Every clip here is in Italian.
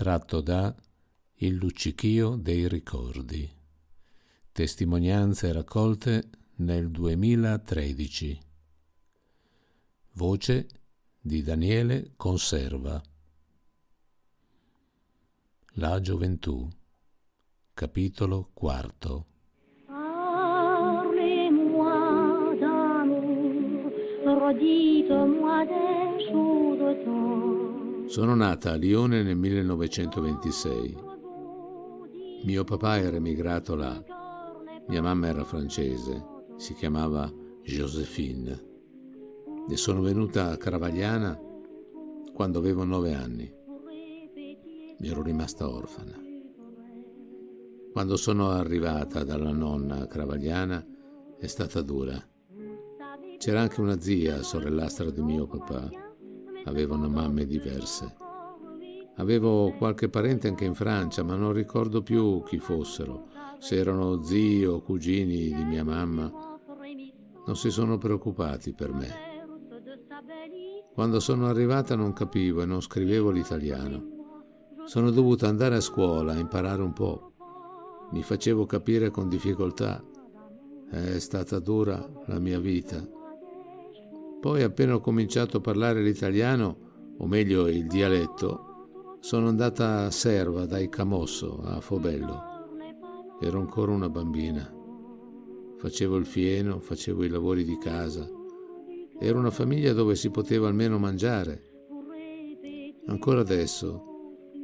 Tratto da Il luccichio dei ricordi. Testimonianze raccolte nel 2013. Voce di Daniele Conserva. La gioventù. Capitolo quarto. Parlez-moi d'amour, redites-moi des choses. Sono nata a Lione nel 1926. Mio papà era emigrato là. Mia mamma era francese, si chiamava Josephine. E sono venuta a Cravagliana quando avevo nove anni. Mi ero rimasta orfana. Quando sono arrivata dalla nonna a Cravagliana è stata dura. C'era anche una zia, sorellastra di mio papà. Avevano mamme diverse. Avevo qualche parente anche in Francia, ma non ricordo più chi fossero, se erano zii o cugini di mia mamma. Non si sono preoccupati per me. Quando sono arrivata non capivo e non scrivevo l'italiano. Sono dovuta andare a scuola a imparare un po'. Mi facevo capire con difficoltà. È stata dura la mia vita. Poi appena ho cominciato a parlare l'italiano, o meglio il dialetto, sono andata a serva dai Camosso a Fobello. Ero ancora una bambina. Facevo il fieno, facevo i lavori di casa. Era una famiglia dove si poteva almeno mangiare. Ancora adesso,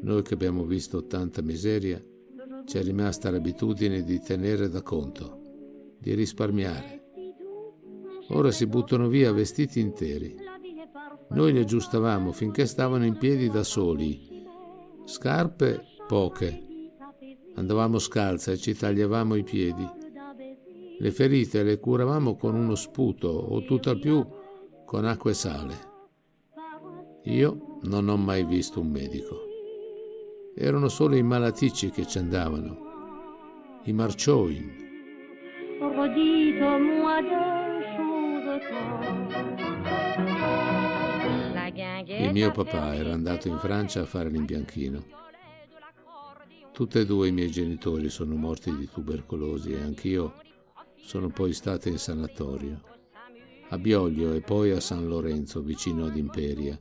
noi che abbiamo visto tanta miseria, ci è rimasta l'abitudine di tenere da conto, di risparmiare. Ora si buttano via vestiti interi. Noi li aggiustavamo finché stavano in piedi da soli. Scarpe poche. Andavamo scalza e ci tagliavamo i piedi. Le ferite le curavamo con uno sputo o tutt'al più con acqua e sale. Io non ho mai visto un medico. Erano solo i malaticci che ci andavano, i marcioi. Il mio papà era andato in Francia a fare l'imbianchino. Tutti e due i miei genitori sono morti di tubercolosi e anch'io sono poi stata in sanatorio. A Bioglio e poi a San Lorenzo, vicino ad Imperia.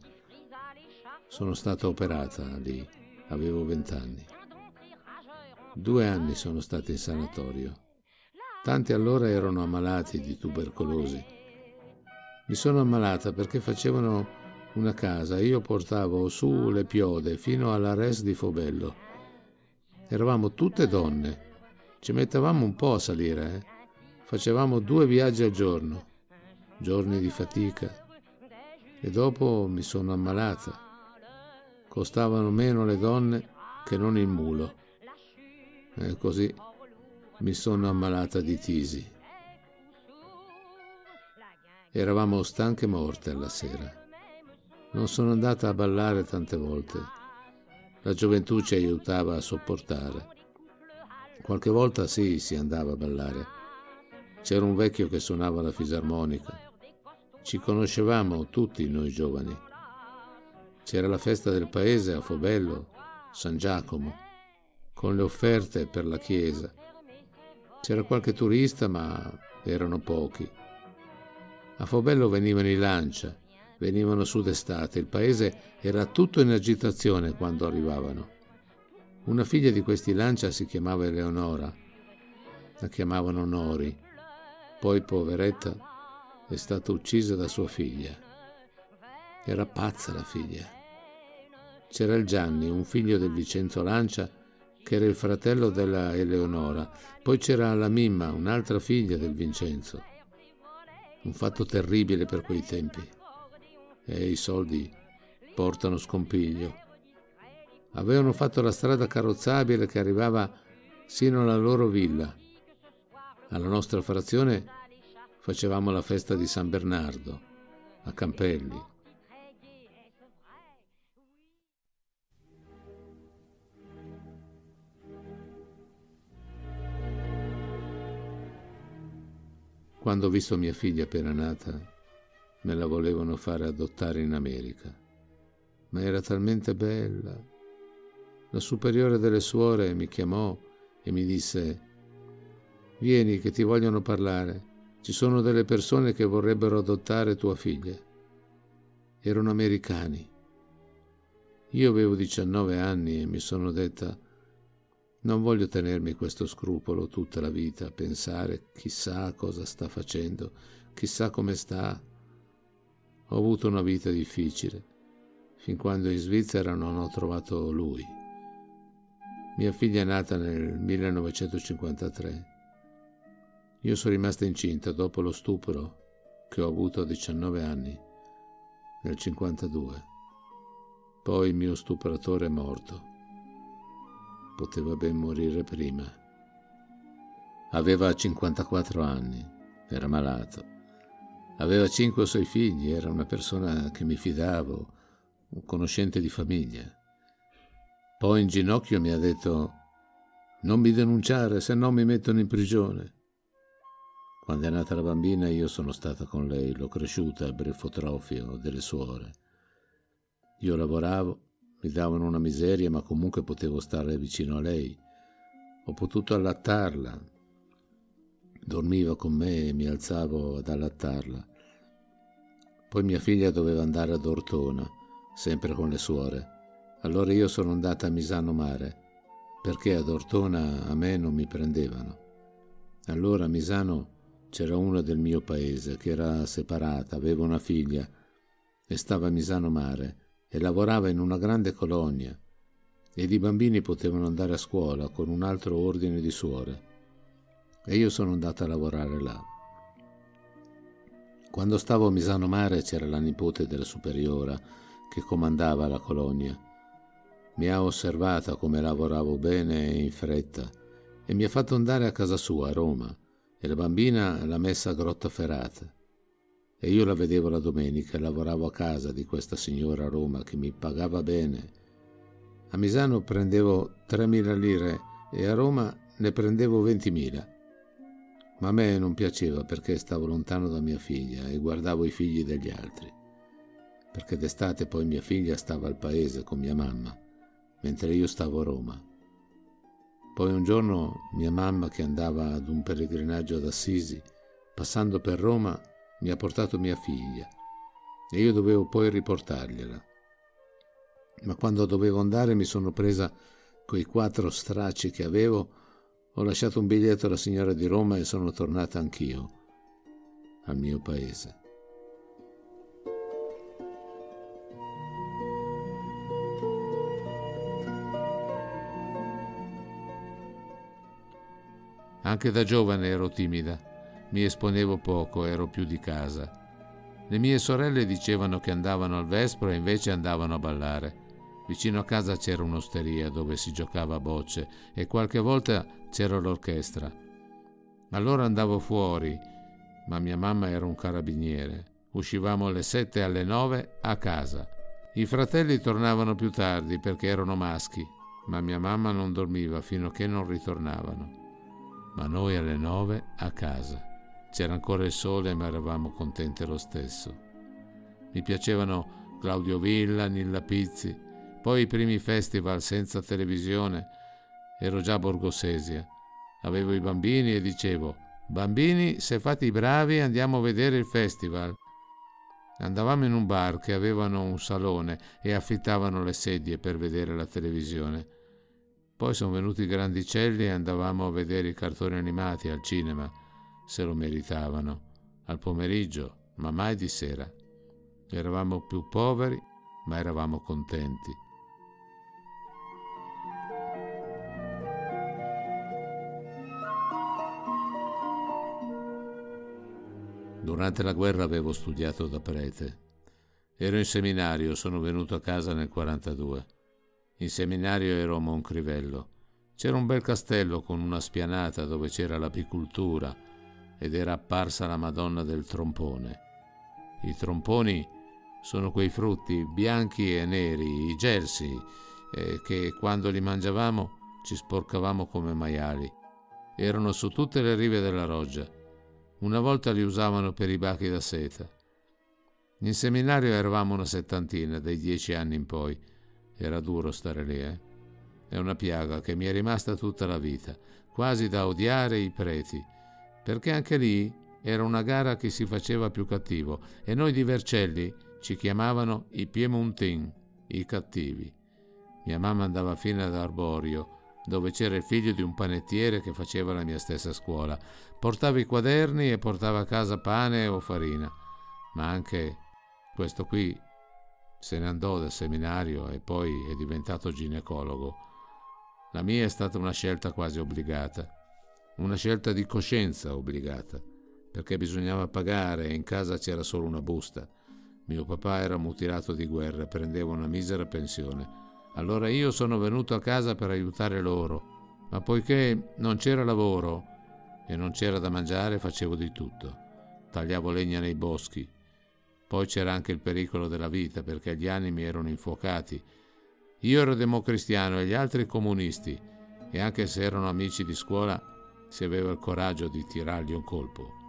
Sono stata operata lì, avevo vent'anni. Due anni sono stata in sanatorio. Tanti allora erano ammalati di tubercolosi. Mi sono ammalata perché facevano una casa io portavo su le piode fino alla res di Fobello. Eravamo tutte donne. Ci mettevamo un po' a salire, eh? Facevamo due viaggi al giorno, giorni di fatica. E dopo mi sono ammalata. Costavano meno le donne che non il mulo. E così mi sono ammalata di tisi. Eravamo stanche morte alla sera. Non sono andata a ballare tante volte. La gioventù ci aiutava a sopportare. Qualche volta sì, si andava a ballare. C'era un vecchio che suonava la fisarmonica. Ci conoscevamo tutti noi giovani. C'era la festa del paese a Fobello, San Giacomo, con le offerte per la chiesa. C'era qualche turista, ma erano pochi. A Fobello venivano i Lancia, venivano su d'estate, il paese era tutto in agitazione quando arrivavano. Una figlia di questi Lancia si chiamava Eleonora, la chiamavano Nori, poi poveretta è stata uccisa da sua figlia. Era pazza la figlia. C'era il Gianni, un figlio del Vincenzo Lancia, che era il fratello della Eleonora. Poi c'era la Mimma, un'altra figlia del Vincenzo. Un fatto terribile per quei tempi. E i soldi portano scompiglio. Avevano fatto la strada carrozzabile che arrivava sino alla loro villa. Alla nostra frazione facevamo la festa di San Bernardo, a Campelli. Quando ho visto mia figlia appena nata, me la volevano fare adottare in America. Ma era talmente bella. La superiore delle suore mi chiamò e mi disse, vieni che ti vogliono parlare. Ci sono delle persone che vorrebbero adottare tua figlia. Erano americani. Io avevo 19 anni e mi sono detta, non voglio tenermi questo scrupolo tutta la vita, pensare chissà cosa sta facendo, chissà come sta. Ho avuto una vita difficile, fin quando in Svizzera non ho trovato lui. Mia figlia è nata nel 1953. Io sono rimasta incinta dopo lo stupro che ho avuto a 19 anni, nel 52. Poi il mio stupratore è morto poteva ben morire prima. Aveva 54 anni, era malato. Aveva cinque sei figli, era una persona che mi fidavo, un conoscente di famiglia. Poi in ginocchio mi ha detto non mi denunciare, se no mi mettono in prigione. Quando è nata la bambina io sono stata con lei, l'ho cresciuta al brefotrofio delle suore. Io lavoravo mi davano una miseria, ma comunque potevo stare vicino a lei. Ho potuto allattarla. Dormiva con me e mi alzavo ad allattarla. Poi mia figlia doveva andare ad Ortona, sempre con le suore. Allora io sono andata a Misano Mare, perché ad Ortona a me non mi prendevano. Allora a Misano c'era una del mio paese che era separata, aveva una figlia e stava a Misano Mare e lavorava in una grande colonia ed i bambini potevano andare a scuola con un altro ordine di suore. E io sono andata a lavorare là. Quando stavo a Misano Mare c'era la nipote della superiora che comandava la colonia. Mi ha osservata come lavoravo bene e in fretta e mi ha fatto andare a casa sua a Roma e la bambina l'ha messa a Grottaferrata e io la vedevo la domenica e lavoravo a casa di questa signora a Roma che mi pagava bene. A Misano prendevo 3.000 lire e a Roma ne prendevo 20.000. Ma a me non piaceva perché stavo lontano da mia figlia e guardavo i figli degli altri. Perché d'estate poi mia figlia stava al paese con mia mamma, mentre io stavo a Roma. Poi un giorno mia mamma che andava ad un pellegrinaggio ad Assisi, passando per Roma, mi ha portato mia figlia e io dovevo poi riportargliela. Ma quando dovevo andare mi sono presa quei quattro stracci che avevo, ho lasciato un biglietto alla signora di Roma e sono tornata anch'io al mio paese. Anche da giovane ero timida mi esponevo poco, ero più di casa. Le mie sorelle dicevano che andavano al vespro e invece andavano a ballare. Vicino a casa c'era un'osteria dove si giocava a bocce e qualche volta c'era l'orchestra. Allora andavo fuori, ma mia mamma era un carabiniere. Uscivamo alle sette e alle nove a casa. I fratelli tornavano più tardi perché erano maschi, ma mia mamma non dormiva fino a che non ritornavano. Ma noi alle nove a casa. C'era ancora il sole, ma eravamo contenti lo stesso. Mi piacevano Claudio Villa, Nilla Pizzi, poi i primi festival senza televisione. Ero già a Borgosesia. Avevo i bambini e dicevo: Bambini, se fate i bravi andiamo a vedere il festival. Andavamo in un bar che avevano un salone e affittavano le sedie per vedere la televisione. Poi sono venuti i grandicelli e andavamo a vedere i cartoni animati al cinema, se lo meritavano, al pomeriggio, ma mai di sera. Eravamo più poveri, ma eravamo contenti. Durante la guerra avevo studiato da prete. Ero in seminario, sono venuto a casa nel 42. In seminario ero a Moncrivello. C'era un bel castello con una spianata dove c'era l'apicultura ed era apparsa la Madonna del trompone. I tromponi sono quei frutti bianchi e neri, i gelsi, eh, che quando li mangiavamo ci sporcavamo come maiali. Erano su tutte le rive della roggia. Una volta li usavano per i bachi da seta. In seminario eravamo una settantina, dai dieci anni in poi. Era duro stare lì, eh? È una piaga che mi è rimasta tutta la vita, quasi da odiare i preti, perché anche lì era una gara che si faceva più cattivo e noi di Vercelli ci chiamavano i Piemontin, i cattivi. Mia mamma andava fino ad Arborio, dove c'era il figlio di un panettiere che faceva la mia stessa scuola. Portava i quaderni e portava a casa pane o farina. Ma anche questo qui se ne andò dal seminario e poi è diventato ginecologo. La mia è stata una scelta quasi obbligata, una scelta di coscienza obbligata, perché bisognava pagare e in casa c'era solo una busta. Mio papà era mutilato di guerra e prendeva una misera pensione. Allora io sono venuto a casa per aiutare loro, ma poiché non c'era lavoro e non c'era da mangiare, facevo di tutto. Tagliavo legna nei boschi. Poi c'era anche il pericolo della vita perché gli animi erano infuocati. Io ero democristiano e gli altri comunisti e anche se erano amici di scuola si aveva il coraggio di tirargli un colpo.